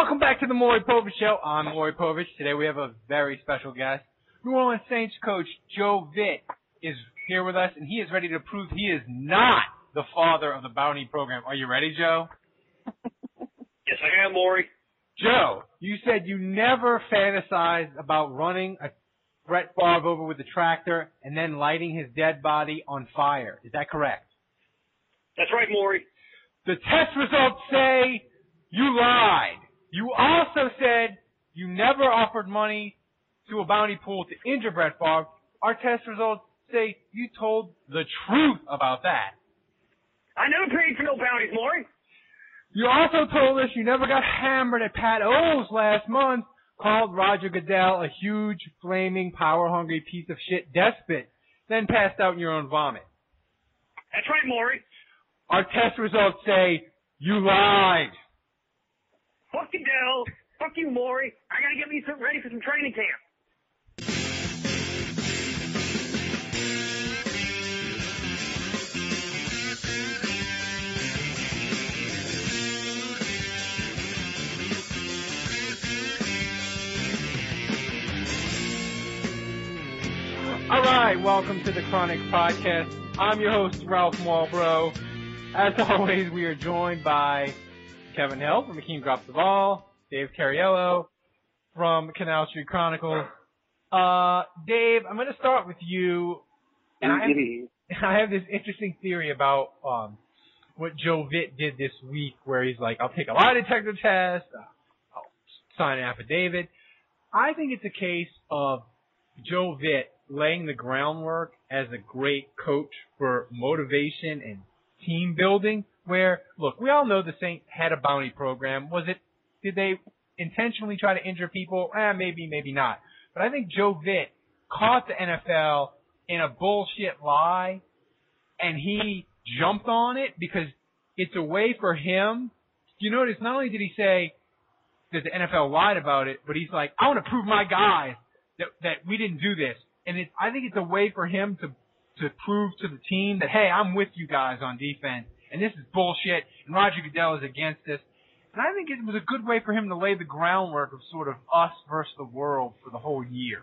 Welcome back to the Maury Povich Show. I'm Maury Povich. Today we have a very special guest. New Orleans Saints coach Joe Vitt is here with us, and he is ready to prove he is not the father of the bounty program. Are you ready, Joe? yes, I am, Maury. Joe, you said you never fantasized about running a Brett Favre over with a tractor and then lighting his dead body on fire. Is that correct? That's right, Maury. The test results say you lied. You also said you never offered money to a bounty pool to injure Brett Favre. Our test results say you told the truth about that. I never paid for no bounties, Maury. You also told us you never got hammered at Pat O's last month, called Roger Goodell a huge, flaming, power-hungry piece of shit despot, then passed out in your own vomit. That's right, Maury. Our test results say you lied. Fuck Goodell. Fuck you, Maury. I gotta get me some, ready for some training camp. All right, welcome to the Chronic Podcast. I'm your host, Ralph Marlboro. As always, we are joined by Kevin Hill from Akeem Drops the Ball, Dave Cariello from Canal Street Chronicles. Uh, Dave, I'm going to start with you. And I have, I have this interesting theory about um, what Joe Vitt did this week, where he's like, "I'll take a lie detector test, uh, I'll sign an affidavit." I think it's a case of Joe Vitt laying the groundwork as a great coach for motivation and team building. Where, look, we all know the Saints had a bounty program. Was it? Did they intentionally try to injure people? Eh, maybe, maybe not. But I think Joe Vitt caught the NFL in a bullshit lie, and he jumped on it because it's a way for him. You notice not only did he say that the NFL lied about it, but he's like, I want to prove my guys that that we didn't do this, and it, I think it's a way for him to to prove to the team that hey, I'm with you guys on defense, and this is bullshit, and Roger Goodell is against this. And I think it was a good way for him to lay the groundwork of sort of us versus the world for the whole year.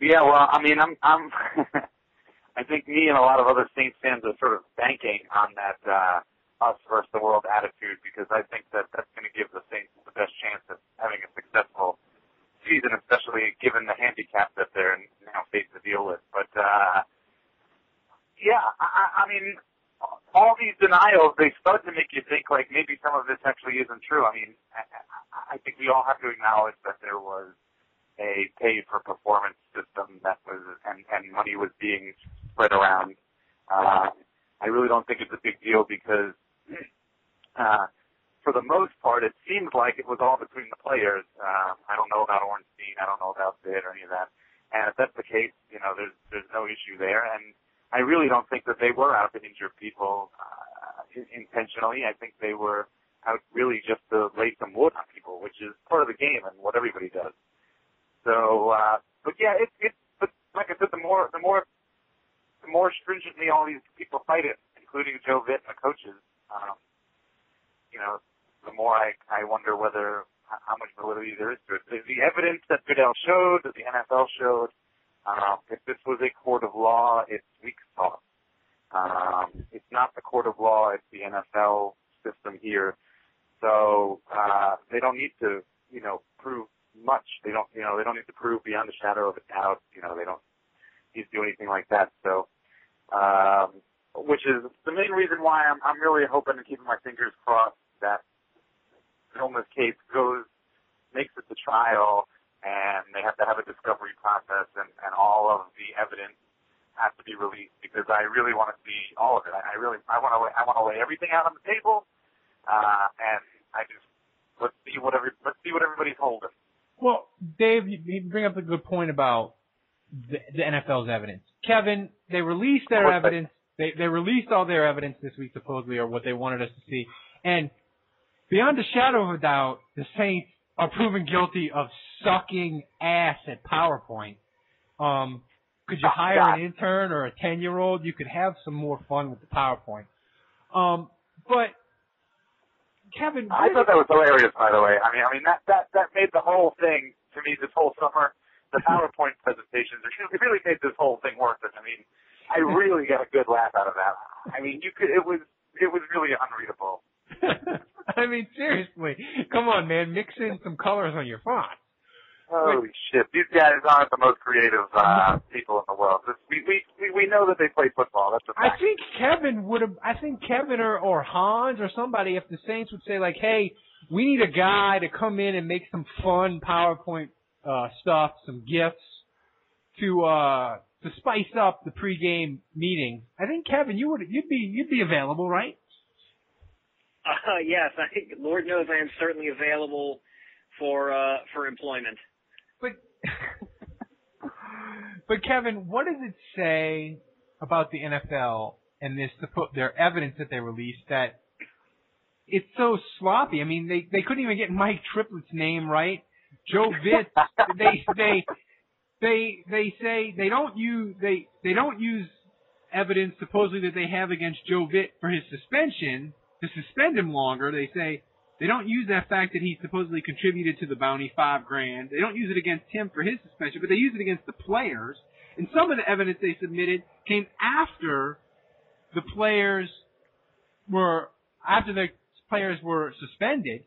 Yeah, well, I mean, I'm, I'm, I think me and a lot of other Saints fans are sort of banking on that uh, us versus the world attitude because I think that that's going to give the Saints the best chance of having a successful season, especially given the handicap that they're now faced to deal with. But uh, yeah, I, I mean, all these denials they start to make you think like maybe some of this actually isn't true. I mean, I, think we all have to acknowledge that there was a pay for performance system that was and and money was being spread around. Uh, I really don't think it's a big deal because uh, for the most part it seems like it was all between the players. Uh, I don't know about Ornstein, I don't know about Vitt or any of that. And if that's the case, you know, there's there's no issue there. And I really don't think that they were out to injure people uh, intentionally. I think they were out really just to lay some wood on people, which is part of the game and what everybody does. So, uh, but yeah, it, it, but like I said, the more, the more, the more stringently all these people fight it, including Joe Vitt and the coaches, um, you know, the more I, I wonder whether how much validity there is to it. The evidence that Goodell showed, that the NFL showed, um, if this was a court of law, it's weak sauce. Um, it's not the court of law; it's the NFL system here. So uh, they don't need to, you know, prove much. They don't, you know, they don't need to prove beyond a shadow of a doubt. You know, they don't need to do anything like that. So, um, which is the main reason why I'm, I'm really hoping and keeping my fingers crossed that Vilma's case goes, makes it to trial, and they have to have a discovery process, and, and all of the evidence has to be released because I really want to see all of it. I, I really, I want to, I want to lay everything out on the table, uh, and I just let's see what every, let's see what everybody's holding. Well, Dave, you, you bring up a good point about the, the NFL's evidence. Kevin, they released their What's that? evidence. They they released all their evidence this week, supposedly, or what they wanted us to see. And beyond a shadow of a doubt, the Saints are proven guilty of sucking ass at PowerPoint. Um, could you Oh, hire an intern or a ten year old? You could have some more fun with the PowerPoint. Um, but Kevin, I thought that was hilarious, by the way. I mean, I mean that that that made the whole thing to me this whole summer. The PowerPoint presentations it really made this whole thing worth it. I mean, I really got a good laugh out of that. I mean, you could it was it was really unreadable. I mean, seriously, come on, man, mix in some colors on your font. Holy shit! These guys aren't the most creative uh, people in the world. This, we, we we we know that they play football. That's a I fact. I think Kevin would have. I think Kevin or or Hans or somebody, if the Saints would say like, "Hey, we need a guy to come in and make some fun PowerPoint uh, stuff, some gifts to uh to spice up the pregame meeting." I think Kevin, you would you'd be you'd be available, right? Uh, yes, I think Lord knows I am certainly available for uh, for employment. But but Kevin, what does it say about the NFL and this their evidence that they released that it's so sloppy? I mean, they they couldn't even get Mike Triplett's name right. Joe Vitt, they they they they say they don't use they they don't use evidence supposedly that they have against Joe Vitt for his suspension to suspend him longer. They say they don't use that fact that he supposedly contributed to the bounty five grand. They don't use it against him for his suspension, but they use it against the players. And some of the evidence they submitted came after the players were after the players were suspended.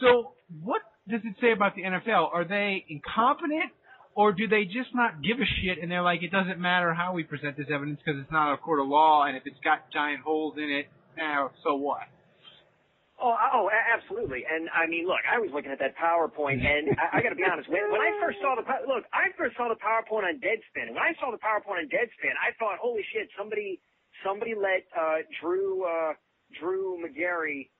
So what does it say about the NFL? Are they incompetent or do they just not give a shit and they're like it doesn't matter how we present this evidence because it's not a court of law and if it's got giant holes in it, now so what? Oh, oh, absolutely. And I mean, look, I was looking at that PowerPoint, and I, I got to be honest. When, when I first saw the look, I first saw the PowerPoint on Deadspin, when I saw the PowerPoint on Deadspin, I thought, holy shit, somebody, somebody let uh, Drew uh, Drew Magary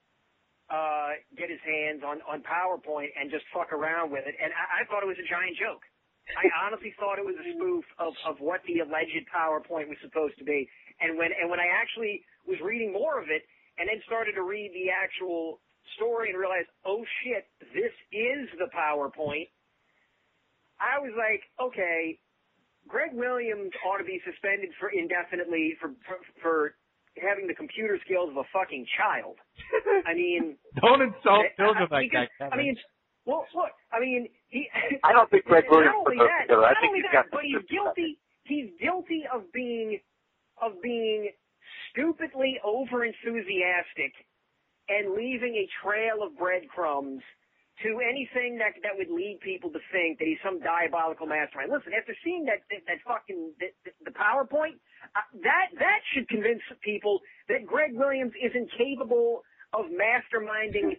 uh, get his hands on on PowerPoint and just fuck around with it, and I, I thought it was a giant joke. I honestly thought it was a spoof of, of what the alleged PowerPoint was supposed to be. And when and when I actually was reading more of it and then started to read the actual story and realized, oh shit, this is the PowerPoint, I was like, okay, Gregg Williams ought to be suspended for indefinitely for for, for having the computer skills of a fucking child. I mean, Don't insult children like that, Kevin. I mean, well, look, I mean, he. I don't think Gregg Williams put those that, together. I think he's that, got but he's guilty. He's guilty of being, of being stupidly over enthusiastic and leaving a trail of breadcrumbs to anything that that would lead people to think that he's some diabolical mastermind. Listen, after seeing that that, that fucking that, the PowerPoint, uh, that that should convince people that Gregg Williams is incapable of masterminding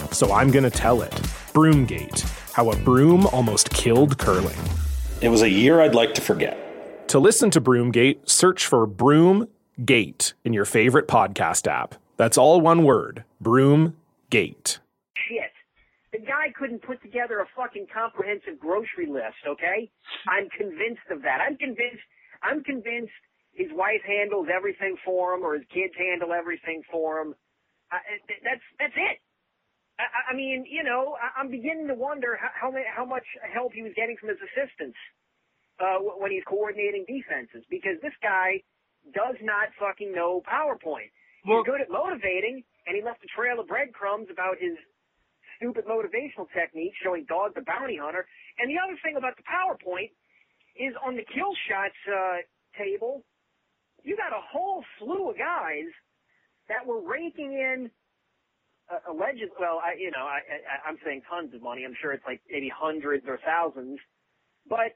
so I'm going to tell it. Broomgate How a Broom Almost Killed Curling. It was a year I'd like to forget. To listen to Broomgate, search for Broomgate in your favorite podcast app. That's all one word Broomgate. shit. the guy couldn't put together a fucking comprehensive grocery list, okay? I'm convinced of that. I'm convinced, I'm convinced his wife handles everything for him or his kids handle everything for him. I, that's, that's it. I, I mean, you know, I, I'm beginning to wonder how, how, how much help he was getting from his assistants, uh, when he's coordinating defenses because this guy does not fucking know PowerPoint. He's Well- good at motivating and he left a trail of breadcrumbs about his stupid motivational technique showing Dog the Bounty Hunter. And the other thing about the PowerPoint is on the kill shots uh, table, you got a whole slew of guys that were raking in uh, alleged. Well, I, you know, I, I, I'm saying tons of money. I'm sure it's like maybe hundreds or thousands, but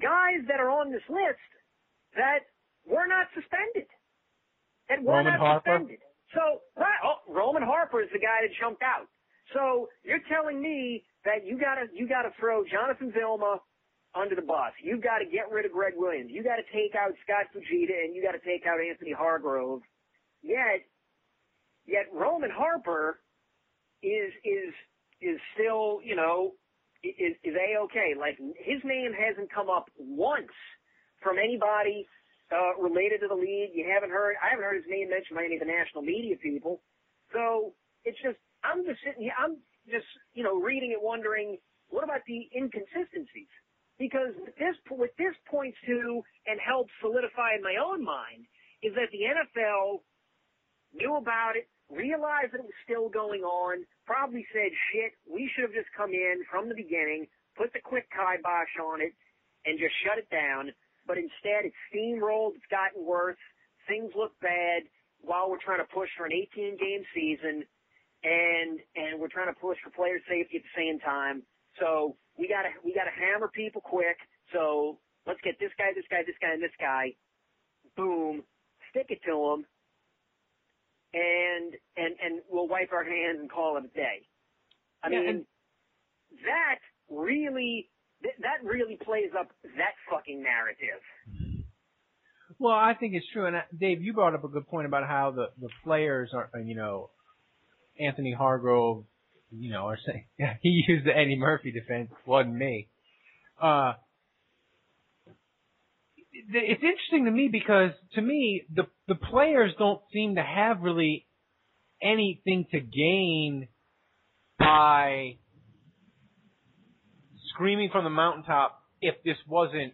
guys that are on this list that were not suspended, that were Roman not Harper? suspended. So, right, oh, Roman Harper is the guy that jumped out. So you're telling me that you gotta you gotta throw Jonathan Vilma under the bus. You've got to get rid of Gregg Williams. You got to take out Scott Fujita, and you got to take out Anthony Hargrove. Yet, yet Roman Harper is is is still you know is is a okay. Like his name hasn't come up once from anybody uh, related to the league. You haven't heard. I haven't heard his name mentioned by any of the national media people. So it's just I'm just sitting here. I'm just you know reading it, wondering what about the inconsistencies? Because this what this points to and helps solidify in my own mind is that the NFL knew about it, realized that it was still going on, probably said, shit, we should have just come in from the beginning, put the quick kibosh on it, and just shut it down. But instead, it's steamrolled, it's gotten worse, things look bad while we're trying to push for an 18 game season, and, and we're trying to push for player safety at the same time. So we gotta, we gotta hammer people quick. So let's get this guy, this guy, this guy, and this guy. Boom. Stick it to them and and and we'll wipe our hands and call it a day. I Yeah, mean, that really th- that really plays up that fucking narrative. Well, I think it's true, and Dave, you brought up a good point about how the the players are, uh, you know, Anthony Hargrove, you know, are saying he used the Eddie Murphy defense, wasn't me. Uh, it's interesting to me because to me the the players don't seem to have really anything to gain by screaming from the mountaintop if this wasn't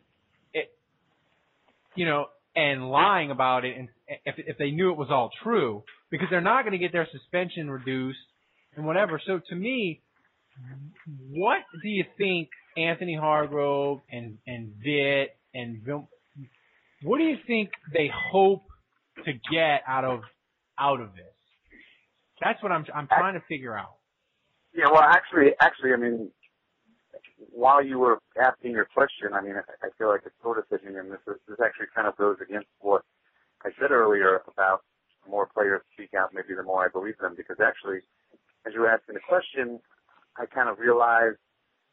it you know and lying about it and if if they knew it was all true because they're not going to get their suspension reduced and whatever. So to me what do you think Anthony Hargrove and and Vitt and what do you think they hope to get out of out of this? That's what I'm I'm trying to figure out. Yeah, well, actually, actually, I mean, while you were asking your question, I mean, I, I feel like it's sort of fitting, and this is, this actually kind of goes against what I said earlier about more players speak out, maybe the more I believe them, because actually, as you were asking the question, I kind of realized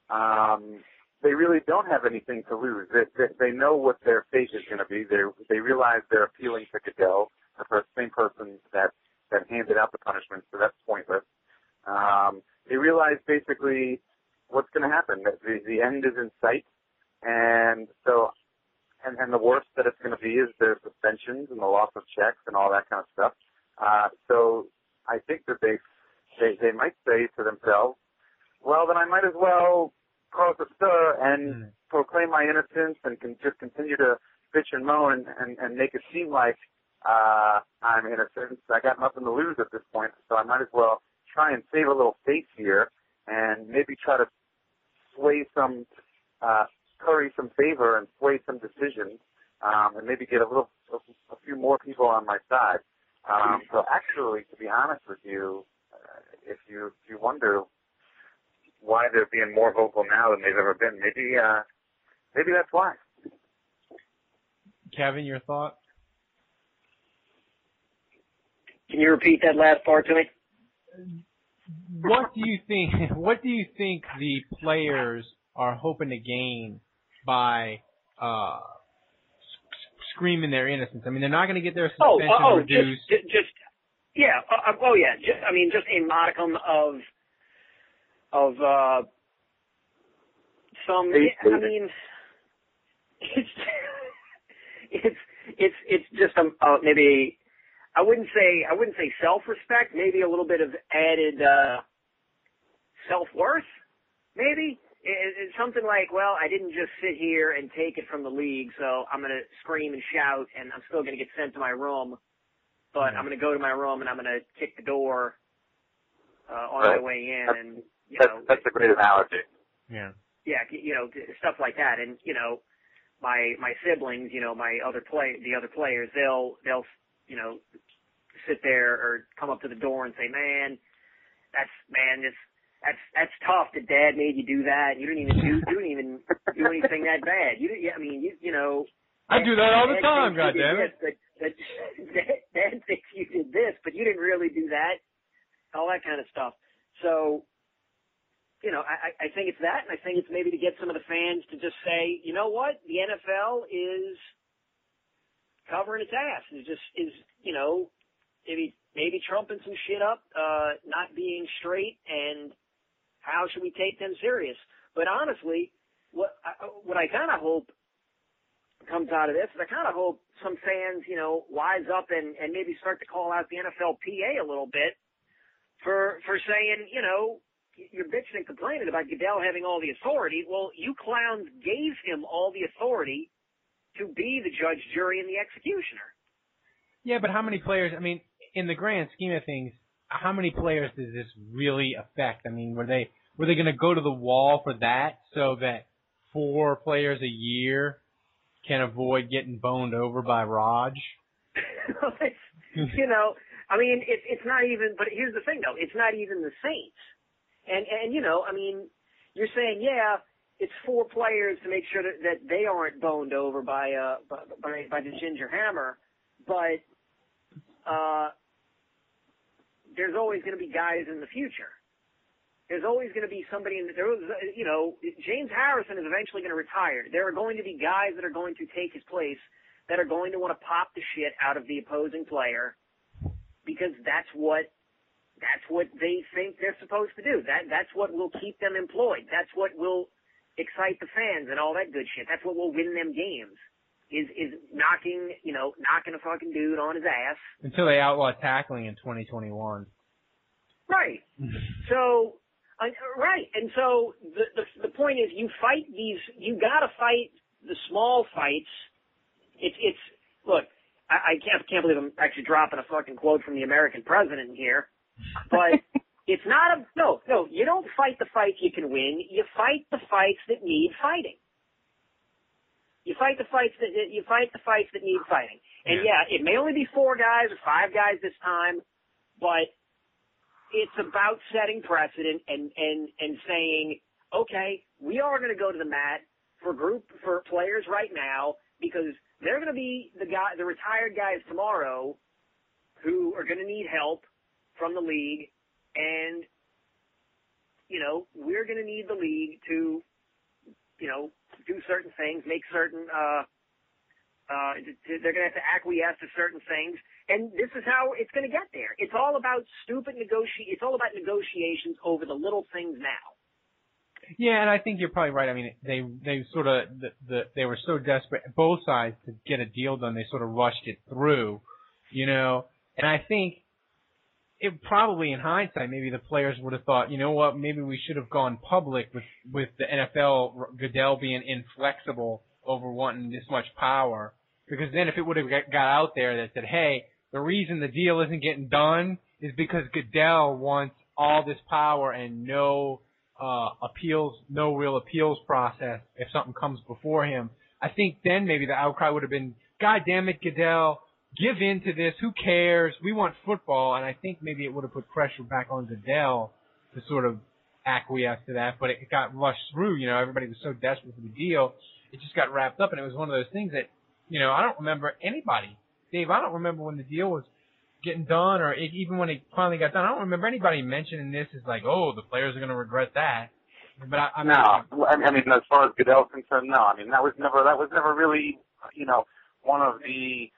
um, they really don't have anything to lose. They, they, they know what their fate is going to be. They they realize they're appealing to Goodell, the first, same person that that handed out the punishment, so that's pointless. Um, they realize basically what's going to happen. That the, the end is in sight, and so, and, and the worst that it's going to be is their suspensions and the loss of checks and all that kind of stuff. Uh, so I think that they, they they might say to themselves, well, then I might as well cause a stir and proclaim my innocence and can just continue to bitch and moan and, and, and make it seem like uh, I'm innocent. I got nothing to lose at this point, so I might as well try and save a little face here and maybe try to sway some, uh, curry some favor and sway some decisions, um, and maybe get a little, a, a few more people on my side. Um, so actually, to be honest with you, uh, if you if you wonder why they're being more vocal now than they've ever been, maybe uh, maybe that's why. Kevin your thought Can you repeat that last part to me? what do you think? What do you think the players are hoping to gain by uh, screaming their innocence? I mean, they're not going to get their Oh, suspension oh, oh, reduced. just, just, yeah, uh, uh, oh yeah, just, I mean, just a modicum of, of uh some. I mean, it's it's it's it's just a uh, maybe I wouldn't say I wouldn't say self respect, maybe a little bit of added uh self worth, maybe. It, it's something like, well, I didn't just sit here and take it from the league, so I'm gonna scream and shout, and I'm still gonna get sent to my room, but I'm gonna go to my room and I'm gonna kick the door uh, on Right. my way in, and you That's, know, that's a great analogy. Yeah. yeah, you know, stuff like that. And you know, my my siblings, you know, my other play, the other players, they'll they'll you know sit there or come up to the door and say, "Man, that's man, this that's that's tough that Dad made you do that. You didn't even do you didn't even do anything that bad. You didn't. yeah, I mean, you you know." I do that all the time, thinks you did goddammit. this, But, but Dad, Dad thinks you did this, but you didn't really do that. All that kind of stuff. So, you know, I, I think it's that, and I think it's maybe to get some of the fans to just say, you know what, the NFL is covering its ass. Is just is you know, maybe maybe trumping some shit up, uh, not being straight, and how should we take them serious? But honestly, what I, what I kind of hope comes out of this is I kind of hope some fans, you know, wise up and and maybe start to call out the NFLPA a little bit for for saying, you know, you're bitching and complaining about Goodell having all the authority. Well, you clowns gave him all the authority to be the judge, jury, and the executioner. Yeah, but how many players? I mean, in the grand scheme of things, how many players does this really affect? I mean, were they were they going to go to the wall for that so that four players a year can avoid getting boned over by Raj? you know, I mean, it's it's not even. But here's the thing, though, it's not even the Saints. And and you know, I mean, you're saying, yeah, it's four players to make sure that, that they aren't boned over by uh by by, the ginger hammer, but uh, there's always going to be guys in the future. There's always going to be somebody in the, there was, you know, James Harrison is eventually going to retire. There are going to be guys that are going to take his place that are going to want to pop the shit out of the opposing player because that's what that's what they think they're supposed to do. That that's what will keep them employed. That's what will excite the fans and all that good shit. That's what will win them games. Is is knocking you know knocking a fucking dude on his ass. Until they outlaw tackling in 2021. Right. So uh, right, and so the, the the point is, you fight these. You got to fight the small fights. It's it's look. I, I can't can't believe I'm actually dropping a fucking quote from the American president here, but it's not a no no. You don't fight the fights you can win. You fight the fights that need fighting. You fight the fights that you fight the fights that need fighting. And yeah, it may only be four guys or five guys this time, but it's about setting precedent and and and saying, okay, we are going to go to the mat for group for players right now because they're going to be the guy, the retired guys tomorrow, who are going to need help from the league, and you know we're going to need the league to, you know, do certain things, make certain. uh uh, they're going to have to acquiesce to certain things, and this is how it's going to get there. It's all about stupid negoti. It's all about negotiations over the little things now. Yeah, and I think you're probably right. I mean, they they sort of the, the they were so desperate both sides to get a deal done. They sort of rushed it through, you know. And I think it probably in hindsight maybe the players would have thought, you know what, maybe we should have gone public with with the NFL Goodell being inflexible over wanting this much power. Because then if it would have got out there that said, hey, the reason the deal isn't getting done is because Goodell wants all this power and no uh, appeals, no real appeals process if something comes before him. I think then maybe the outcry would have been, God damn it, Goodell, give in to this. Who cares? We want football. And I think maybe it would have put pressure back on Goodell to sort of acquiesce to that. But it got rushed through. You know, everybody was so desperate for the deal. It just got wrapped up. And it was one of those things that, you know, I don't remember anybody. Dave, I don't remember when the deal was getting done or it, even when it finally got done. I don't remember anybody mentioning this as like, oh, the players are going to regret that. But I, I mean, no, I mean, as far as Goodell's concerned, no. I mean, that was never that was never really, you know, one of the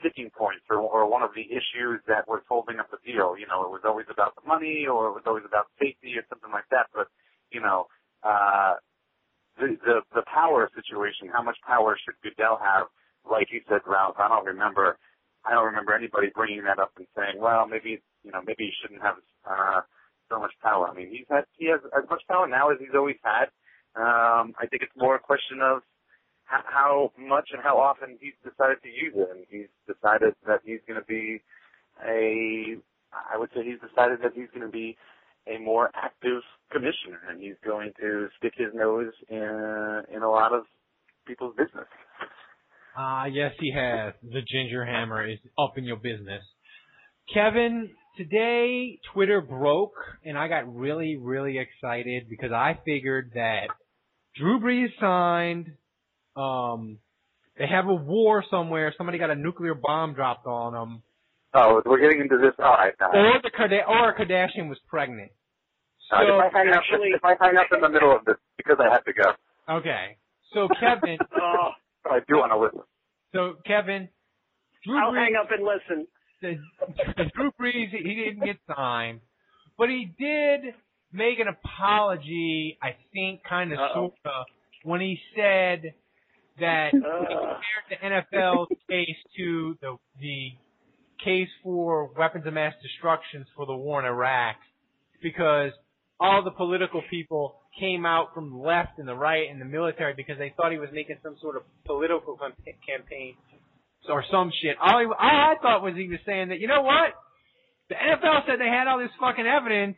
sticking points or, or one of the issues that was holding up the deal. You know, it was always about the money or it was always about safety or something like that. But, you know, uh, the, the, the power situation, how much power should Goodell have? Like you said, Ralph, I don't remember, I don't remember anybody bringing that up and saying, well, maybe, you know, maybe he shouldn't have, uh, so much power. I mean, he's had, he has as much power now as he's always had. Um, I think it's more a question of, how much and how often he's decided to use it. And he's decided that he's going to be a, I would say he's decided that he's going to be a more active commissioner and he's going to stick his nose in, in a lot of people's business. Ah, uh, yes, he has. The ginger hammer is up in your business. Kevin, today Twitter broke and I got really, really excited because I figured that Drew Brees signed, um, they have a war somewhere. Somebody got a nuclear bomb dropped on them. Oh, we're getting into this. All right. All right. Or the Kardashian, or Kardashian was pregnant. So uh, if I hang actually, up, if I hang up in the middle of this because I have to go. Okay. So Kevin. oh, I do want to listen. So Kevin. Drew I'll Brees, hang up and listen. The, the Drew Brees, he didn't get signed, but he did make an apology. I think, kind of, sort of, when he said that compared the NFL's case to the the case for weapons of mass destruction for the war in Iraq, because all the political people came out from the left and the right and the military because they thought he was making some sort of political campaign or some shit. All, he, all I thought was he was saying that, you know what? The NFL said they had all this fucking evidence,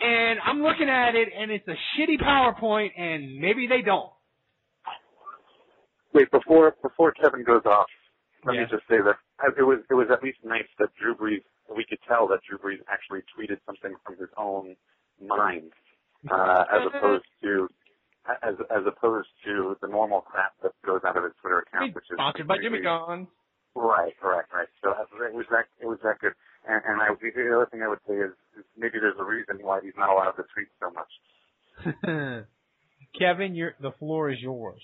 and I'm looking at it, and it's a shitty PowerPoint, and maybe they don't. Wait, before before Kevin goes off, let yeah. me just say that it was it was at least nice that Drew Brees we could tell that Drew Brees actually tweeted something from his own mind, uh, as opposed to as as opposed to the normal crap that goes out of his Twitter account, which is sponsored by Jimmy John. Right, correct, right. So it was that it was that good. And, and I, the other thing I would say is, is maybe there's a reason why he's not allowed to tweet so much. Kevin, your the floor is yours.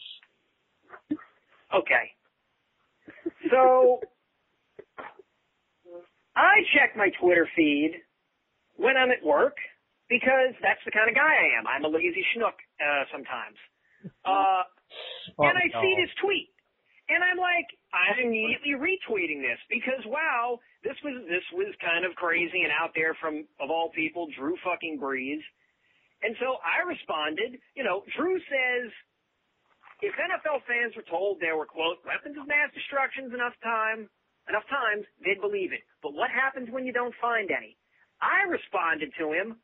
Okay. So I check my Twitter feed when I'm at work because that's the kind of guy I am. I'm a lazy schnook uh, sometimes. Uh, oh, and I no. see this tweet, and I'm like, I'm immediately retweeting this because wow, this was this was kind of crazy and out there from of all people, Drew fucking Brees. And so I responded, you know, Drew says if NFL fans were told there were quote weapons of mass destruction enough time enough times, they'd believe it. But what happens when you don't find any? I responded to him,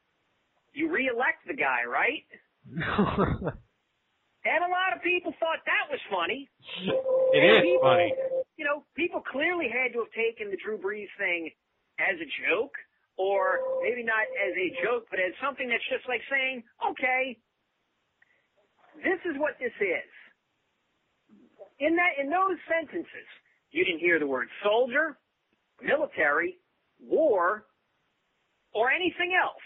you re-elect the guy, right? and a lot of people thought that was funny. It and is people, funny. You know, people clearly had to have taken the Drew Brees thing as a joke, or maybe not as a joke, but as something that's just like saying, okay, this is what this is in that in those sentences, you didn't hear the word soldier, military, war, or anything else.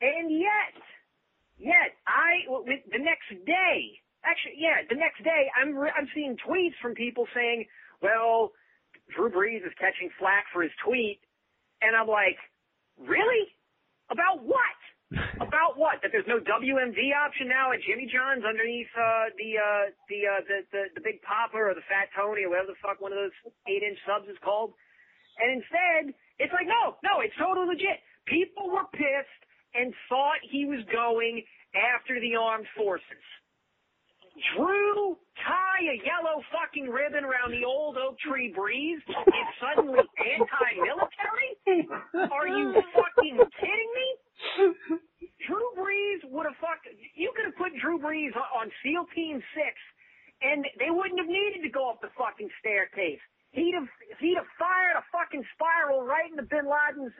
And yet, yet I the next day, actually, yeah, the next day, I'm I'm seeing tweets from people saying, "Well, Drew Brees is catching flack for his tweet," and I'm like, "Really? About what?" About what? That there's no WMD option now at Jimmy John's underneath uh, the, uh, the, uh, the the the Big Popper or the Fat Tony or whatever the fuck one of those eight inch subs is called. And instead, it's like no, no, it's totally legit. People were pissed and thought he was going after the armed forces. Drew tie a yellow fucking ribbon around the old oak tree Brees is suddenly anti-military? Are you fucking kidding me? Drew Brees would have fucked. You could have put Drew Brees on SEAL Team Six, and they wouldn't have needed to go up the fucking staircase. He'd have he'd have fired a fucking spiral right into Bin Laden's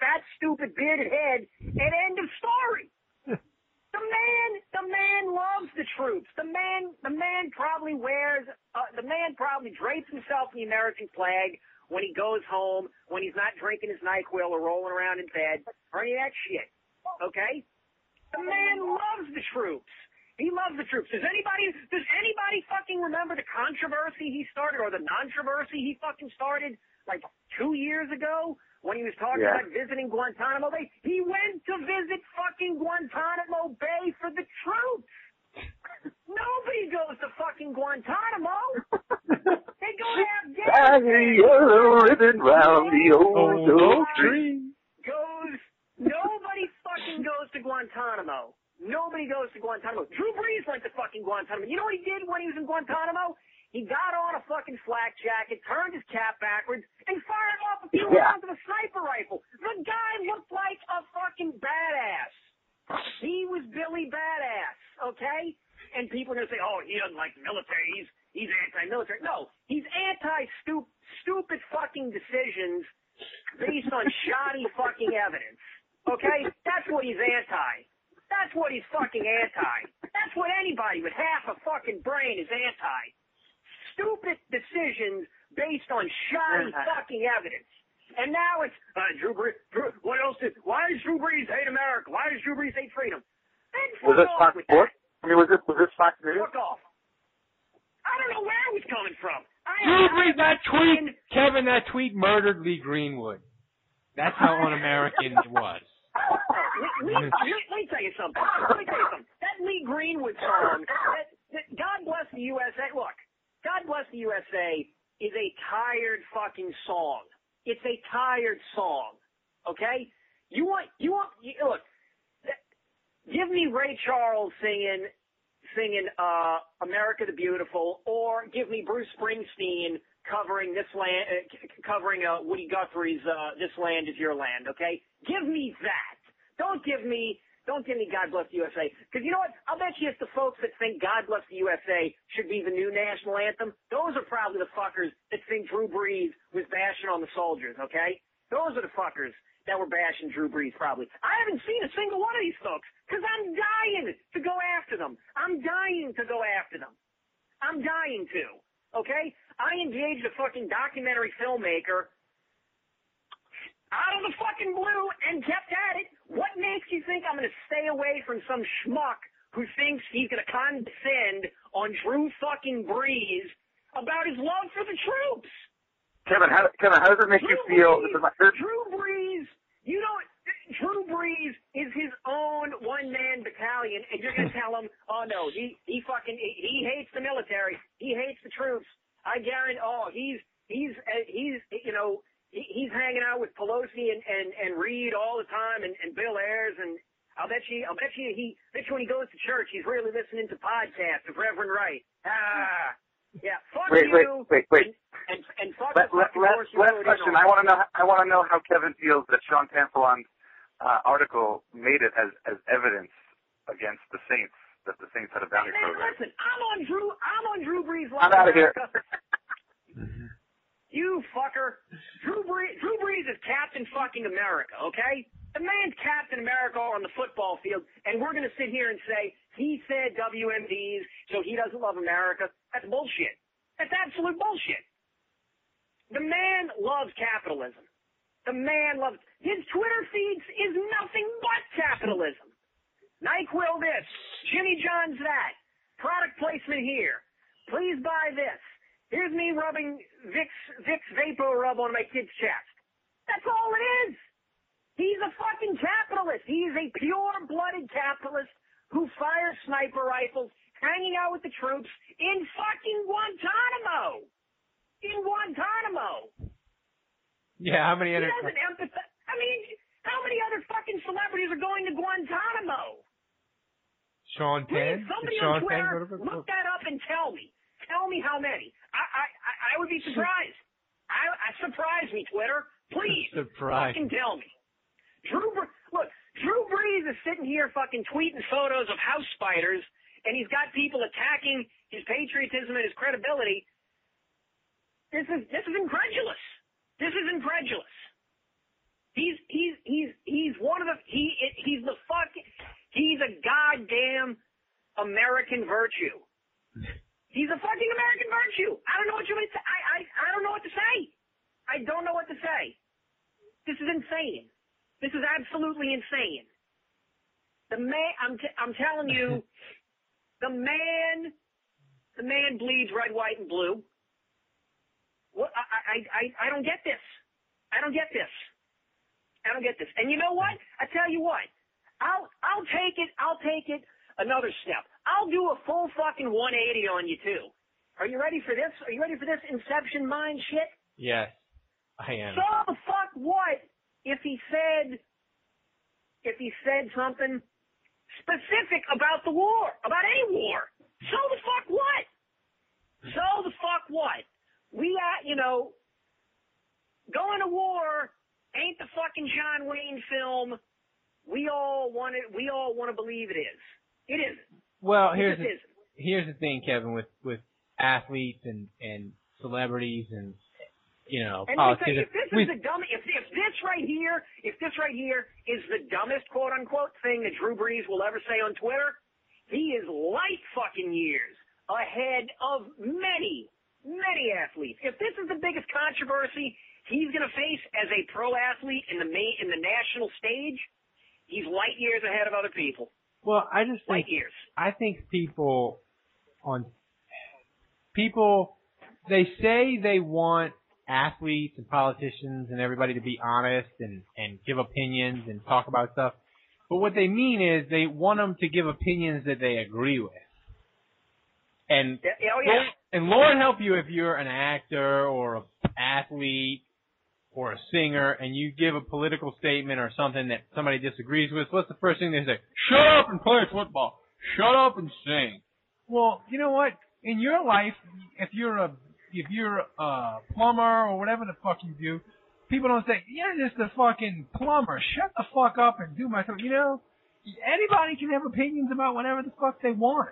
fat, stupid, bearded head, and end of story. The man, the man loves the troops. The man, the man probably wears, uh, the man probably drapes himself in the American flag when he goes home, when he's not drinking his NyQuil or rolling around in bed or any of that shit. Okay? The man loves the troops. He loves the troops. Does anybody does anybody fucking remember the controversy he started or the controversy he fucking started like two years ago when he was talking Yeah. about visiting Guantanamo Bay? He went to visit fucking Guantanamo Bay for the troops. Nobody goes to fucking Guantanamo. they go to Hang a Afghanistan. yellow ribbon round the old oak tree. Goes. Nobody fucking goes to Guantanamo. Nobody goes to Guantanamo. Drew Brees went to fucking Guantanamo. You know what he did when he was in Guantanamo? He got on a fucking flak jacket, turned his cap backwards, and fired off a few Yeah. rounds of a sniper rifle. The guy looked like a fucking badass. He was Billy Badass, okay? And people are gonna say, "Oh, he doesn't like the military. He's he's anti-military." No, he's anti-stupid, stupid fucking decisions based on shoddy fucking evidence. Okay, that's what he's anti. That's what he's fucking anti. That's what anybody with half a fucking brain is anti. Stupid decisions based on shoddy fucking evidence. And now it's uh, Drew Brees. Drew, what else? Did, why does Drew Brees hate America? Why does Drew Brees hate freedom? Then Was off Fox with Sports? That. I mean, was this was this Fox News? Fuck off. I don't know where it was coming from. I Drew I- that fucking- tweet, Kevin, that tweet murdered Lee Greenwood. That's how un-American it was. Let, let, let, let me tell you something. Let me tell you something. That Lee Greenwood song, that, that God Bless the USA, look, God Bless the USA is a tired fucking song. It's a tired song. Okay? You want, you want, you, look, that, give me Ray Charles singing, singing, uh, America the Beautiful, or give me Bruce Springsteen covering this land, uh, covering, uh, Woody Guthrie's, uh, This Land is Your Land, okay? Give me that. Don't give me, don't give me God Bless the USA. Cause you know what? I'll bet you it's the folks that think God Bless the USA should be the new national anthem. Those are probably the fuckers that think Drew Brees was bashing on the soldiers, okay? Those are the fuckers that were bashing Drew Brees probably. I haven't seen a single one of these folks because I'm dying to go after them. I'm dying to go after them. I'm dying to. Okay? I engaged a fucking documentary filmmaker out of the fucking blue and kept at it. What makes you think I'm going to stay away from some schmuck who thinks he's going to condescend on Drew fucking Brees about his love for the troops? Kevin, how, Kevin, how does it make you feel? Brees, This is my, Drew Brees, you know, Drew Brees is his own one-man battalion, and you're gonna tell him, oh no, he he fucking he, he hates the military, he hates the troops. I guarantee, oh, he's he's uh, he's you know he, he's hanging out with Pelosi and and and Reid all the time, and and Bill Ayers, and I'll bet you, I'll bet you he bet you when he goes to church, he's really listening to podcasts of Reverend Wright. Ah, yeah, fuck wait, wait, you. wait, wait. And and fuck Let, let, last, last question. I want to know. I want to know how Kevin feels that Sean Pamphilon's uh, article made it as as evidence against the Saints that the Saints had a bounty Man, program. listen, I'm on Drew. I'm on Drew Brees. I'm Live outta here. You fucker. Drew Brees. Drew Brees is Captain fucking America. Okay, the man's Captain America on the football field, and we're gonna sit here and say he said WMDs, so he doesn't love America. That's bullshit. That's absolute bullshit. The man loves capitalism. The man loves his Twitter feeds is nothing but capitalism. NyQuil this, Jimmy John's that, product placement here. Please buy this. Here's me rubbing Vicks Vicks VapoRub on my kid's chest. That's all it is. He's a fucking capitalist. He's a pure-blooded capitalist who fires sniper rifles, hanging out with the troops in fucking Guantanamo. In Guantanamo. Yeah, how many He other? doesn't empathize. I mean, how many other fucking celebrities are going to Guantanamo? Sean Please, Penn? somebody Sean on Twitter, the- look that up and tell me. Tell me how many. I I I, I would be surprised. I, I surprise me, Twitter. Please, Surprise. fucking tell me. Drew, look, Drew Brees is sitting here fucking tweeting photos of house spiders, and he's got people attacking his patriotism and his credibility. This is this is incredulous. This is incredulous. He's he's he's he's one of the he he's the fuck he's a goddamn American virtue. He's a fucking American virtue. I don't know what you say. I I I don't know what to say. I don't know what to say. This is insane. This is absolutely insane. The man, I'm t- I'm telling you, The man, the man bleeds red, white, and blue. What? I, I, I, I don't get this. I don't get this. I don't get this. And you know what? I tell you what. I'll, I'll take it. I'll take it another step. I'll do a full fucking 180 on you too. Are you ready for this? Are you ready for this Inception mind shit? Yes, I am. So the fuck what if he said, if he said something specific about the war, about any war? So the fuck what? So the fuck what? We, uh, you know, going to war ain't the fucking John Wayne film we all want it. We all want to believe it is. It isn't. Well, here's the, isn't. here's the thing, Kevin, with with athletes and and celebrities and you know And tell if this is the dumb, if if this right here, if this right here is the dumbest quote unquote thing that Drew Brees will ever say on Twitter, he is light fucking years ahead of many, many athletes. If this is the biggest controversy he's going to face as a pro athlete in the main in the national stage, he's light years ahead of other people. well, I just Light think years. I think people on people they say they want athletes and politicians and everybody to be honest and and give opinions and talk about stuff. But what they mean is they want them to give opinions that they agree with. And oh yeah. and Lord help you if you're an actor or an athlete or a singer and you give a political statement or something that somebody disagrees with. What's the first thing they say? Shut up and play football. Shut up and sing. Well, you know what? In your life, if you're a if you're a plumber or whatever the fuck you do, people don't say you're just a fucking plumber. Shut the fuck up and do my. Thing. You know, anybody can have opinions about whatever the fuck they want.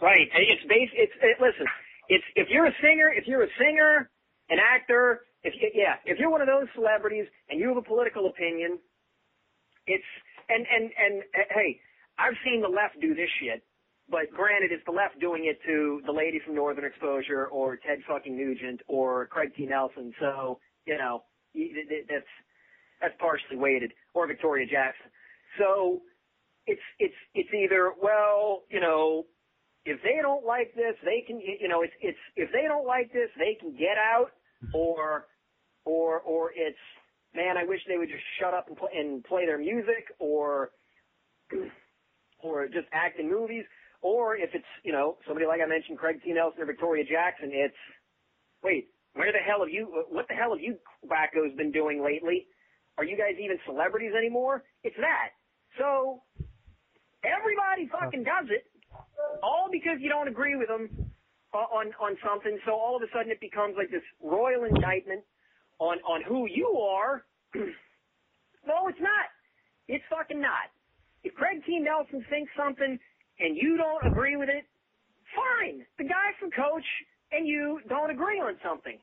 Right. It's base. It's it, listen. It's if you're a singer, if you're a singer, an actor, if you, yeah, if you're one of those celebrities and you have a political opinion, it's and and and hey, I've seen the left do this shit. But granted, it's the left doing it to the lady from Northern Exposure or Ted fucking Nugent or Craig T. Nelson. So you know, y- th- th- that's that's partially weighted or Victoria Jackson. So it's it's it's either well, you know, if they don't like this, they can, you know, it's, it's, if they don't like this, they can get out, mm-hmm. or, or, or it's, man, I wish they would just shut up and play, and play their music, or, or just act in movies, or if it's, you know, somebody like I mentioned, Craig T. Nelson or Victoria Jackson, it's, wait, where the hell have you, what the hell have you wackos been doing lately? Are you guys even celebrities anymore? It's that. So, everybody fucking does it, all because you don't agree with them uh, on on something. So all of a sudden it becomes like this royal indictment on on who you are. no, it's not. It's fucking not. If Craig T. Nelson thinks something and you don't agree with it, fine. The guy from Coach and you don't agree on something.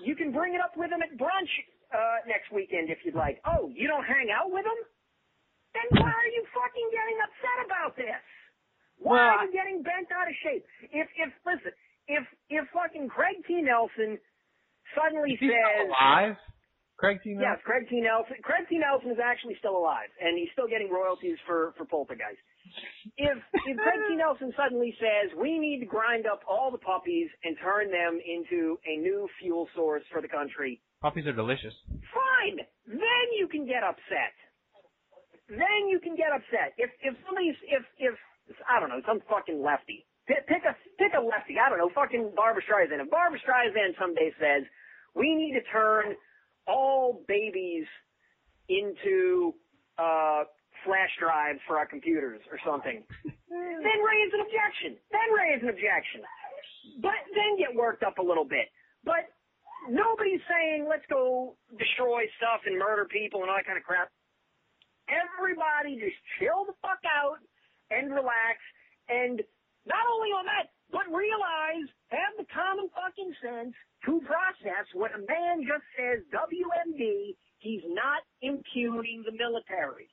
You can bring it up with him at brunch uh, next weekend if you'd like. Oh, you don't hang out with him? Then why are you fucking getting upset about this? Why Well, are you getting bent out of shape? If if listen, if if fucking Craig T. Nelson suddenly Is he still says alive? Craig T. Yes, Craig T. Nelson. Craig T. Nelson is actually still alive, and he's still getting royalties for for Poltergeist. If if Craig T. Nelson suddenly says we need to grind up all the puppies and turn them into a new fuel source for the country, Puppies are delicious. fine. Then you can get upset. Then you can get upset. If if somebody's if if I don't know some fucking lefty pick, pick a pick a lefty. I don't know fucking Barbra Streisand. If Barbra Streisand someday says we need to turn all babies into uh flash drives for our computers or something, then raise an objection. Then raise an objection. But then get worked up a little bit. But nobody's saying let's go destroy stuff and murder people and all that kind of crap. Everybody just chill the fuck out and relax and not only on that, but realize, have the common fucking sense to process when a man just says WMD, he's not impugning the military.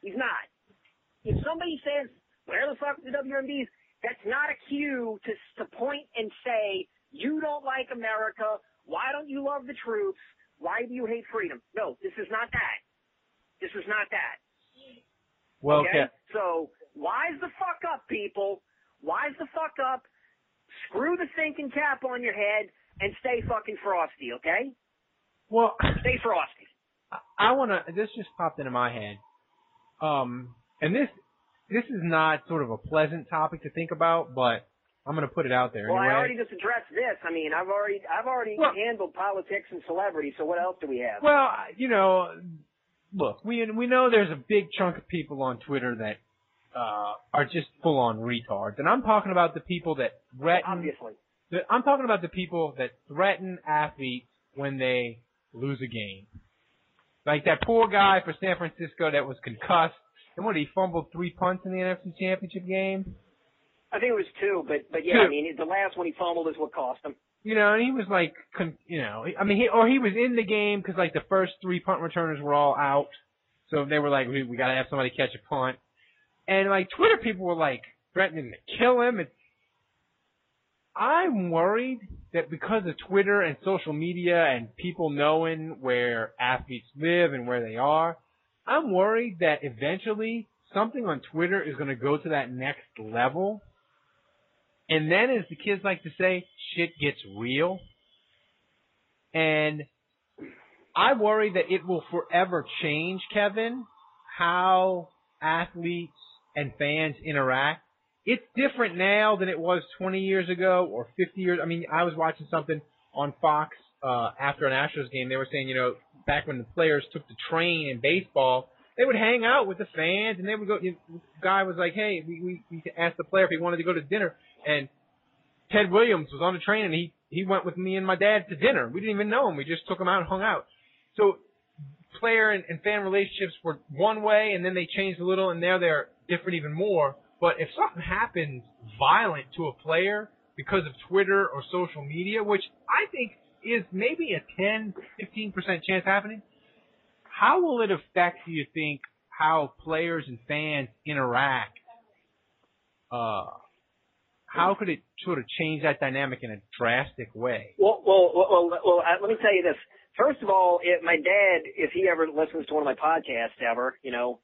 He's not. If somebody says, where the fuck are the WMDs, that's not a cue to, to point and say, you don't like America, why don't you love the troops, why do you hate freedom? No, this is not that. This is not that. Well, okay? Kev, So Wise the fuck up, people. Wise the fuck up. Screw the thinking cap on your head and stay fucking frosty, okay? Well, stay frosty. I want to. This just popped into my head. Um, and this this is not sort of a pleasant topic to think about, but I'm going to put it out there. Well, anyway. I already just addressed this. I mean, I've already I've already well, handled politics and celebrity. So what else do we have? Well, you know, look, we we know there's a big chunk of people on Twitter that uh, are just full on retards, and I'm talking about the people that threaten. Obviously. The, I'm talking about the people that threaten athletes when they lose a game. Like that poor guy for San Francisco that was concussed. And what, he fumbled three punts in the NFC Championship game? I think it was two, but but yeah, two. I mean the last one he fumbled is what cost him. You know, and he was like, con- you know, I mean, he or he was in the game because like the first three punt returners were all out, so they were like, we, we got to have somebody catch a punt, and like Twitter people were like threatening to kill him. And I'm worried that because of Twitter and social media and people knowing where athletes live and where they are, I'm worried that eventually something on Twitter is going to go to that next level. And then, as the kids like to say, shit gets real. And I worry that it will forever change, Kevin, how athletes and fans interact it's different now than it was 20 years ago or 50 years. I mean, I was watching something on Fox uh, after an Astros game. They were saying, you know, back when the players took the train in baseball, they would hang out with the fans and they would go. You know, guy was like, hey, we, we we asked the player if he wanted to go to dinner, and Ted Williams was on the train and he he went with me and my dad to dinner. We didn't even know him. We just took him out and hung out. So player and, and fan relationships were one way, and then they changed a little, and now they're different even more. But if something happens violent to a player because of Twitter or social media, which I think is maybe a 10, 15% chance happening, how will it affect, do you think, how players and fans interact? Uh, how could it sort of change that dynamic in a drastic way? Well, well, well, well, well uh, let me tell you this. First of all, if my dad, if he ever listens to one of my podcasts ever, you know,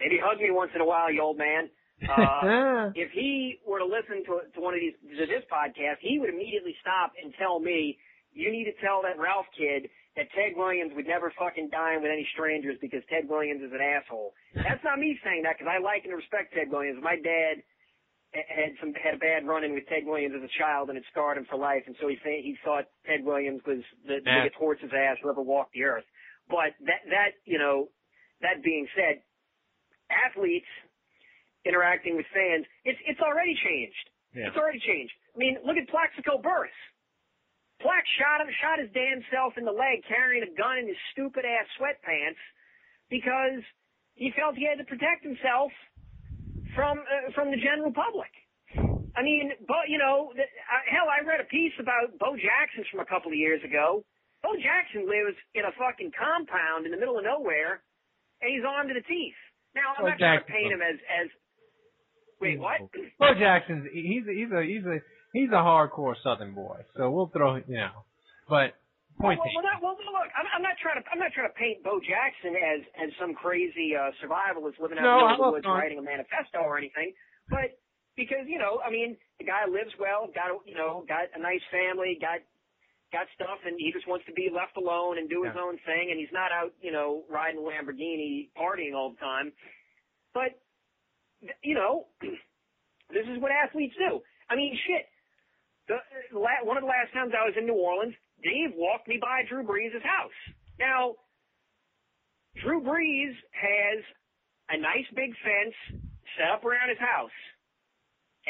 maybe hug me once in a while, you old man. Uh, if he were to listen to, to one of these to this podcast, he would immediately stop and tell me, "You need to tell that Ralph kid that Ted Williams would never fucking dine with any strangers because Ted Williams is an asshole." That's not me saying that because I like and respect Ted Williams. My dad had some had a bad run in with Ted Williams as a child, and it scarred him for life. And so he he thought Ted Williams was the, the biggest horse's ass who ever walked the earth. But that that you know, that being said, athletes interacting with fans, it's it's already changed. Yeah. It's already changed. I mean, look at Plaxico Burress. Plax shot him, shot his damn self in the leg carrying a gun in his stupid ass sweatpants because he felt he had to protect himself from uh, from the general public. I mean, but you know, the, uh, hell, I read a piece about Bo Jackson from a couple of years ago. Bo Jackson lives in a fucking compound in the middle of nowhere, and he's armed to the teeth. Now, I'm not trying to paint him as as Wait, what? Bo Jackson's he's a, he's a he's a he's a hardcore Southern boy, so we'll throw you know. But point well, well, well, well, look, I'm, I'm not trying to I'm not trying to paint Bo Jackson as as some crazy uh, survivalist living out No, in the woods not. writing a manifesto or anything, but because you know, I mean, the guy lives well, got a- you know, got a nice family, got got stuff, and he just wants to be left alone and do his Yeah. own thing, and he's not out, you know, riding Lamborghini, partying all the time. But you know, this is what athletes do. I mean, shit. The, the la- one of the last times I was in New Orleans, Dave walked me by Drew Brees' house. Now, Drew Brees has a nice big fence set up around his house.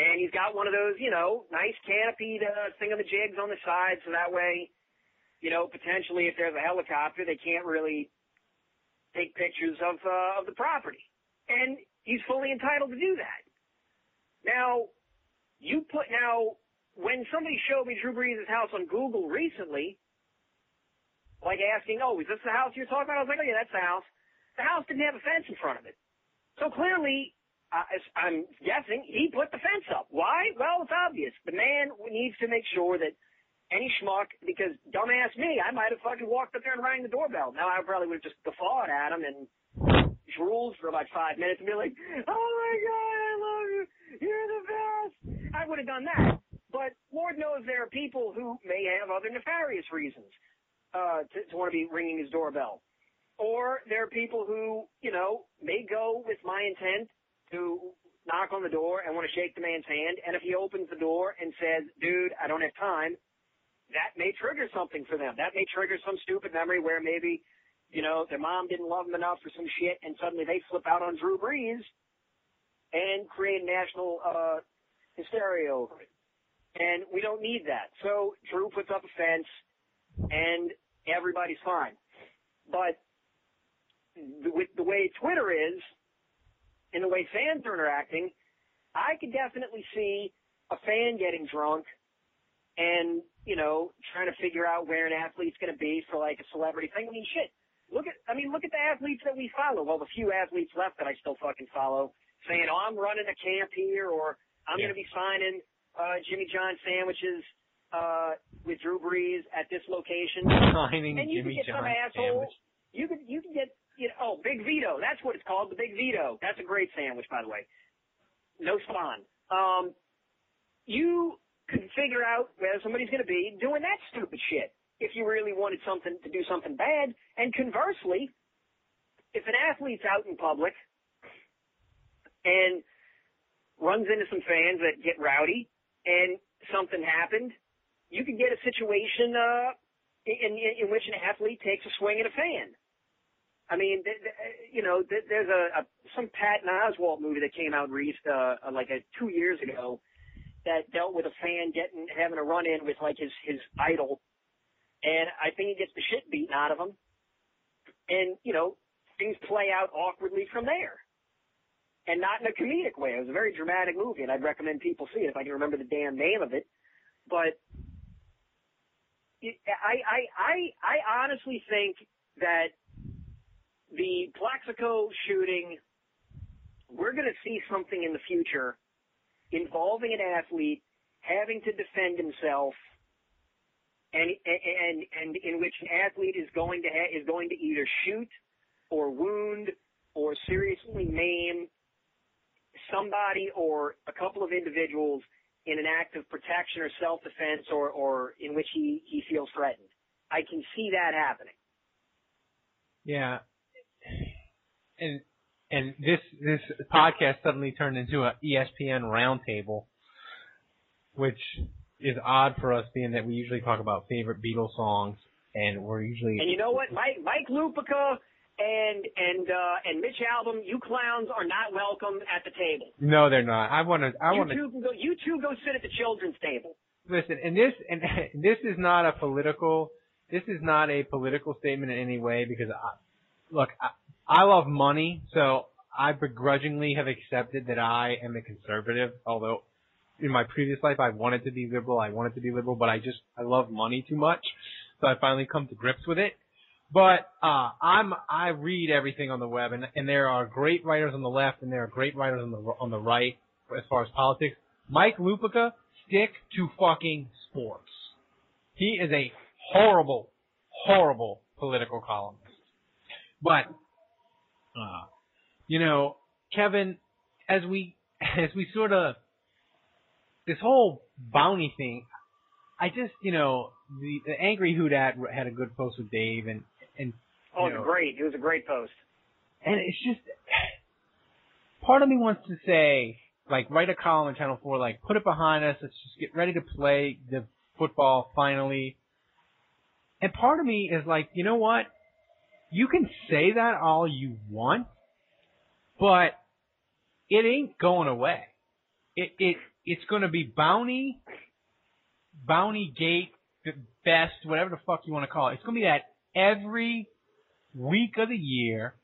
And he's got one of those, you know, nice canopied uh, thingamajigs on the side, so that way, you know, potentially if there's a helicopter, they can't really take pictures of uh, of the property. And he's fully entitled to do that. Now, you put now when somebody showed me Drew Brees' house on Google recently, like asking, "Oh, is this the house you're talking about?" I was like, "Oh yeah, that's the house." The house didn't have a fence in front of it, so clearly, I'm guessing he put the fence up. Why? Well, it's obvious. The man needs to make sure that any schmuck because dumbass me, I might have fucking walked up there and rang the doorbell. Now I probably would have just guffawed at him and drooled for about five minutes and be like, "Oh my god, I love you, you're the best." I would have done that, but Lord knows there are people who may have other nefarious reasons uh, to, to want to be ringing his doorbell, or there are people who you know may go with my intent to knock on the door and want to shake the man's hand, and if he opens the door and says, "Dude, I don't have time," that may trigger something for them. That may trigger some stupid memory where maybe, you know, their mom didn't love them enough for some shit and suddenly they flip out on Drew Brees and create national uh hysteria over it. And we don't need that. So Drew puts up a fence and everybody's fine. But with the way Twitter is and the way fans are interacting, I could definitely see a fan getting drunk and you know trying to figure out where an athlete's going to be for like a celebrity thing. I mean, shit. Look at I mean, look at the athletes that we follow. Well, the few athletes left that I still fucking follow, saying, "Oh, I'm running a camp here," or "I'm Yeah. going to be signing uh, Jimmy John sandwiches uh, with Drew Brees at this location." Signing and you Jimmy could get some John asshole. sandwich. You could you could get you know, oh Big Vito. That's what it's called, the Big Vito. That's a great sandwich, by the way. No spawn. Um, you could figure out where somebody's going to be doing that stupid shit if you really wanted something to do something bad. And conversely, if an athlete's out in public and runs into some fans that get rowdy and something happened, you could get a situation uh, in, in in which an athlete takes a swing at a fan. I mean, th- th- you know, th- there's a, a some Patton Oswalt movie that came out recent, uh, uh, like a, two years ago that dealt with a fan getting having a run in with like his his idol, and I think he gets the shit beaten out of him, and you know things play out awkwardly from there, and not in a comedic way. It was a very dramatic movie, and I'd recommend people see it if I can remember the damn name of it. But I I I I honestly think that the Plaxico shooting, we're going to see something in the future involving an athlete having to defend himself, and and and in which an athlete is going to ha- is going to either shoot or wound or seriously maim somebody or a couple of individuals in an act of protection or self-defense or or in which he he feels threatened. I can see that happening. Yeah. And and this this podcast suddenly turned into an ESPN roundtable, which is odd for us, being that we usually talk about favorite Beatles songs, and we're usually And you know what, Mike Mike Lupica and and uh and Mitch Albom, you clowns are not welcome at the table. no, they're not. I want to. I you want to two go. You two go sit at the children's table. listen. And this and this is not a political. This is not a political statement in any way because I, look, I, I love money, so I begrudgingly have accepted that I am a conservative. Although in my previous life I wanted to be liberal, I wanted to be liberal, but I just I love money too much, so I finally come to grips with it. But uh, I'm I read everything on the web, and and there are great writers on the left, and there are great writers on the on the right as far as politics. Mike Lupica, stick to fucking sports. He is a horrible, horrible political columnist. But, uh, you know, Kevin, as we as we sort of this whole bounty thing, I just you know the, the angry Who Dat had a good post with Dave and and Oh, it was know, great. It was a great post. and it's just part of me wants to say like write a column in Channel Four like put it behind us. Let's just get ready to play the football finally. And part of me is like, you know what? You can say that all you want, but it ain't going away. It it it's going to be bounty, bounty gate, the best, whatever the fuck you want to call it. It's going to be that every week of the year.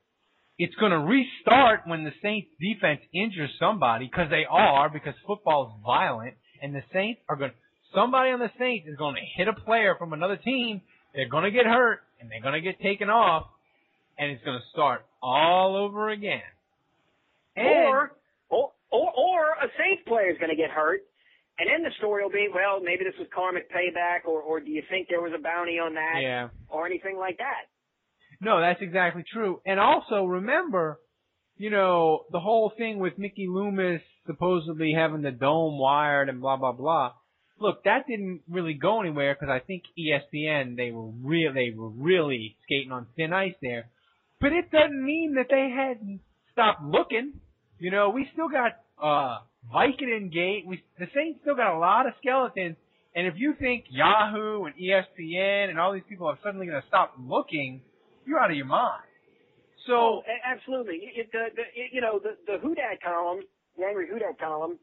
It's going to restart when the Saints defense injures somebody because they are because football is violent and the Saints are going somebody on the Saints is going to hit a player from another team. They're going to get hurt and they're going to get taken off and it's going to start all over again. And or, or or or a Saints player is going to get hurt, And then the story will be, well, maybe this was karmic payback, or or do you think there was a bounty on that, Yeah. or anything like that? No, that's exactly true. And also remember, you know, the whole thing with Mickey Loomis supposedly having the dome wired and blah blah blah. Look, that didn't really go anywhere because I think ESPN they were real they were really skating on thin ice there. But it doesn't mean that they hadn't stopped looking. You know, we still got uh Vicodin Gate. We the Saints still got a lot of skeletons. And if you think Yahoo and ESPN and all these people are suddenly going to stop looking, you're out of your mind. So Oh, absolutely. It, the, the, it, you know, the the Who Dat column, the Angry Who Dat column,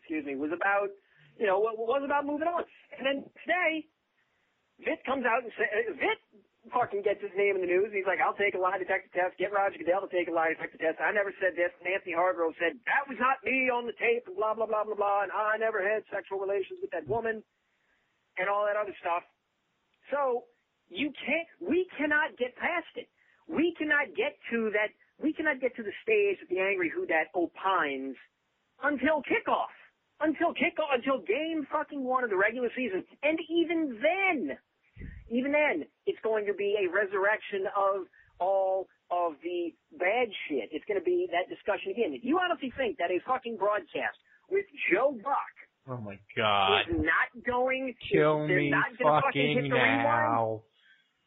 excuse me, was about, you know, wa- was about moving on. And then today, Vitt comes out and says, Vitt fucking gets his name in the news. He's like, I'll take a lie detector test. Get Roger Goodell to take a lie detector test. I never said this. Nancy Hargrove said that was not me on the tape, and blah blah blah blah blah. And I never had sexual relations with that woman, and all that other stuff. So you can't. We cannot get past it. We cannot get to that. We cannot get to the stage that the angry who dat opines until kickoff. Until kickoff. Until game fucking one of the regular season. And even then, even then, it's going to be a resurrection of all of the bad shit. It's going to be that discussion again. If you honestly think that a fucking broadcast with Joe Buck Oh my God. is not going to, Kill me not fucking hit fucking the now.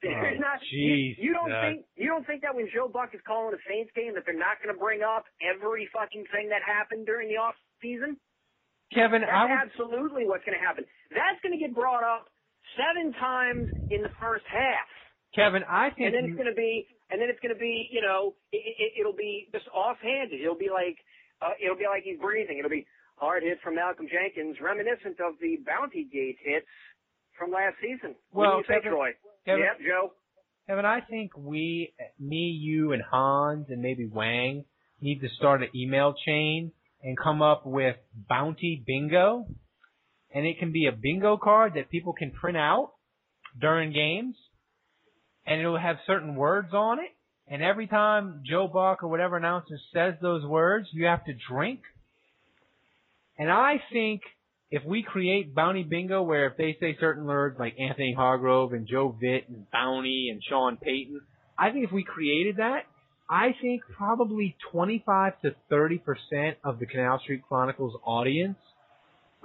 There's Oh, not. You, you don't think you don't think that when Joe Buck is calling a Saints game that they're not going to bring up every fucking thing that happened during the off season? Kevin, That's I would, absolutely what's going to happen. That's going to get brought up seven times in the first half, Kevin, I think and then it's going to be, and then it's going to be, you know, it, it, it'll be just offhanded. It'll be like, uh, it'll be like he's breathing. It'll be hard hit from Malcolm Jenkins, reminiscent of the Bounty Gate hits from last season. Well, what do you say, Troy? Kevin- Yep, Joe. Kevin, I think we, me, you, and Hans, and maybe Wang, need to start an email chain and come up with Bounty Bingo. And it can be a bingo card that people can print out during games. And it'll have certain words on it. And every time Joe Buck or whatever announcer says those words, you have to drink. And I think if we create Bounty Bingo where if they say certain words like Anthony Hargrove and Joe Vitt and Bounty and Sean Payton, I think if we created that, I think probably 25 to 30% of the Canal Street Chronicles audience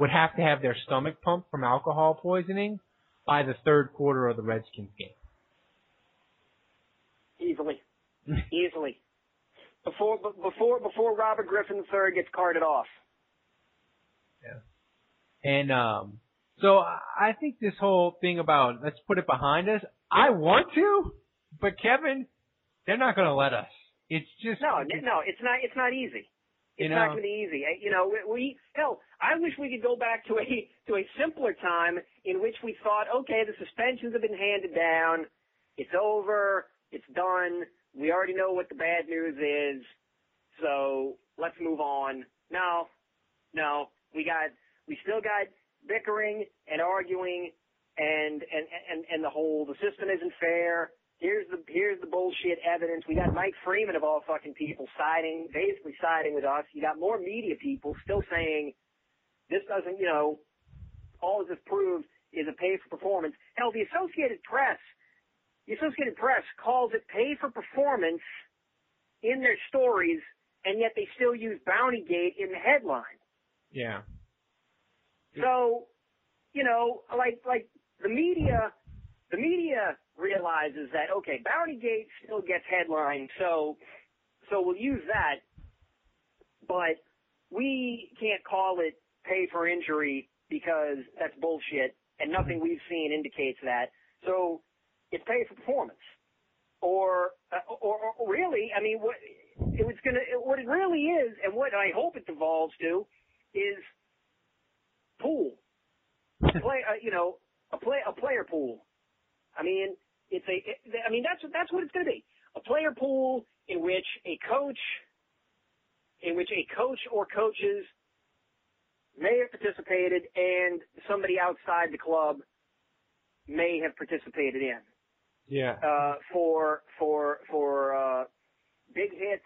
would have to have their stomach pumped from alcohol poisoning by the third quarter of the Redskins game. Easily. Easily. Before before before Robert Griffin III gets carted off. Yeah. And um, so I think this whole thing about let's put it behind us. I want to, but Kevin, they're not going to let us. It's just No, n- no, it's not. It's not easy. It's You not going to be easy. You know, we, we hell, I wish we could go back to a to a simpler time in which we thought, okay, the suspensions have been handed down, it's over, it's done. We already know what the bad news is, so let's move on. No, no, we got we still got bickering and arguing and and and and the whole the system isn't fair. Here's the here's the bullshit evidence. We got Mike Freeman of all fucking people siding, basically siding with us. You got more media people still saying this doesn't, you know, all this proves is a pay for performance. Hell, the Associated Press, the Associated Press calls it pay for performance in their stories, and yet they still use Bounty Gate in the headline. yeah. So, you know, like like the media, the media realizes that okay, Bounty Gate still gets headlines, so so we'll use that, but we can't call it pay for injury because that's bullshit, and nothing we've seen indicates that. So it's pay for performance, or uh, or, or really, I mean, what it was gonna, what it really is, and what I hope it devolves to, is pool. Play, uh, you know, a play, a player pool. I mean, it's a, it, I mean, that's, that's what it's going to be. A player pool in which a coach, in which a coach or coaches may have participated and somebody outside the club may have participated in Yeah. uh, for for for uh, big hits,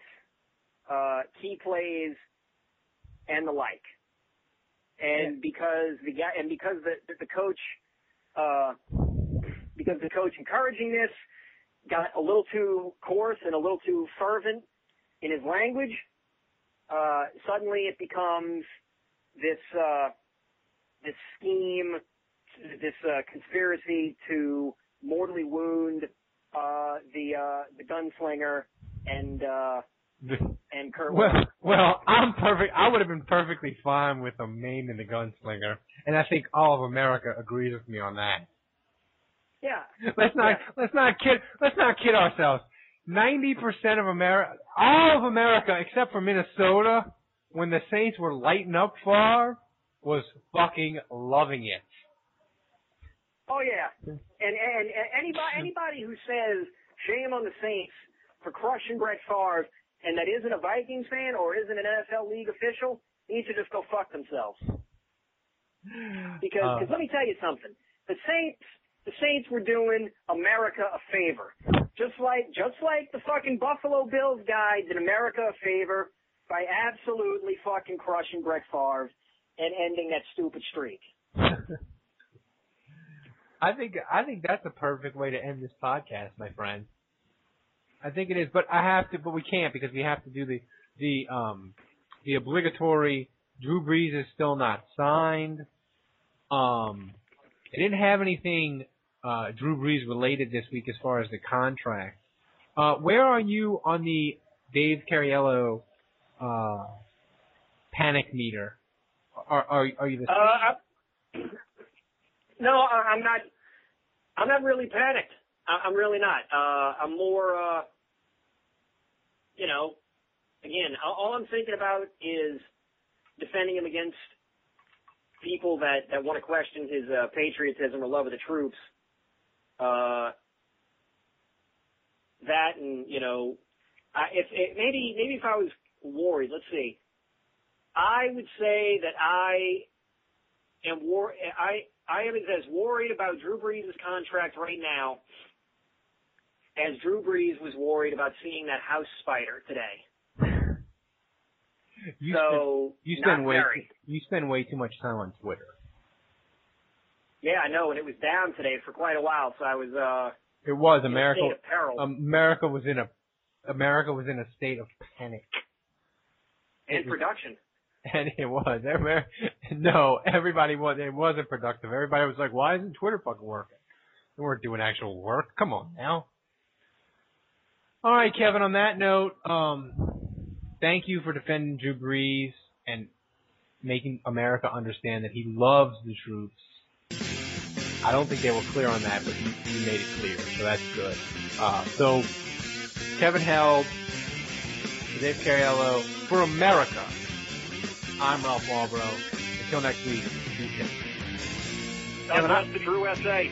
uh, key plays, and the like. and because the guy and because the the coach uh because the coach encouraging this got a little too coarse and a little too fervent in his language, uh suddenly it becomes this uh this scheme this uh conspiracy to mortally wound uh the uh the gunslinger and uh and Kurt Well, Warner. well, I'm perfect. I would have been perfectly fine with him naming the gunslinger, and I think all of America agrees with me on that. Yeah. Let's not let's not kid let's not kid ourselves. Ninety percent of America, all of America except for Minnesota, when the Saints were lighting up Favre, was fucking loving it. Oh yeah. And and, and anybody anybody who says shame on the Saints for crushing Brett Favre and that isn't a Vikings fan or isn't an NFL league official needs to just go fuck themselves. Because Uh. cause let me tell you something. The Saints the Saints were doing America a favor. Just like just like the fucking Buffalo Bills guy did America a favor by absolutely fucking crushing Brett Favre and ending that stupid streak. I think I think that's the perfect way to end this podcast, my friend. I think it is, but I have to, but we can't because we have to do the the um the obligatory. Drew Brees is still not signed. Um, they didn't have anything uh, Drew Brees related this week as far as the contract. Uh, where are you on the Dave Cariello uh, panic meter? Are are are you the Uh, no, I'm not. I'm not really panicked. I'm really not. Uh, I'm more. Uh, you know, again, all I'm thinking about is defending him against people that that want to question his uh, patriotism or love of the troops. Uh, that and you know, I, if it, maybe maybe if I was worried, let's see. I would say that I am war. I I am as worried about Drew Brees' contract right now as Drew Brees was worried about seeing that house spider today. You so spend, you spend way very. you spend way too much time on Twitter. Yeah, I know, and it was down today for quite a while, so I was uh It was America. peril. America was in a America was in a state of panic, in production. and it was. Every- No, everybody was. It wasn't productive. Everybody was like, "Why isn't Twitter fucking working?" They weren't doing actual work. Come on now. All right, Kevin. On that note, um, thank you for defending Drew Brees and making America understand that he loves the troops. I don't think they were clear on that, but you, made it clear, so that's good. Uh, so, Kevin Held, Dave Cariello, for America, I'm Ralph Walbro. Until next week, be safe. God the Drew SA.